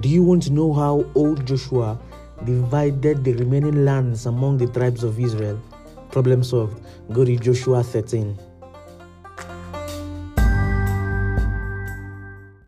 Do you want to know how old Joshua divided the remaining lands among the tribes of Israel? Problem solved. Go to Joshua 13.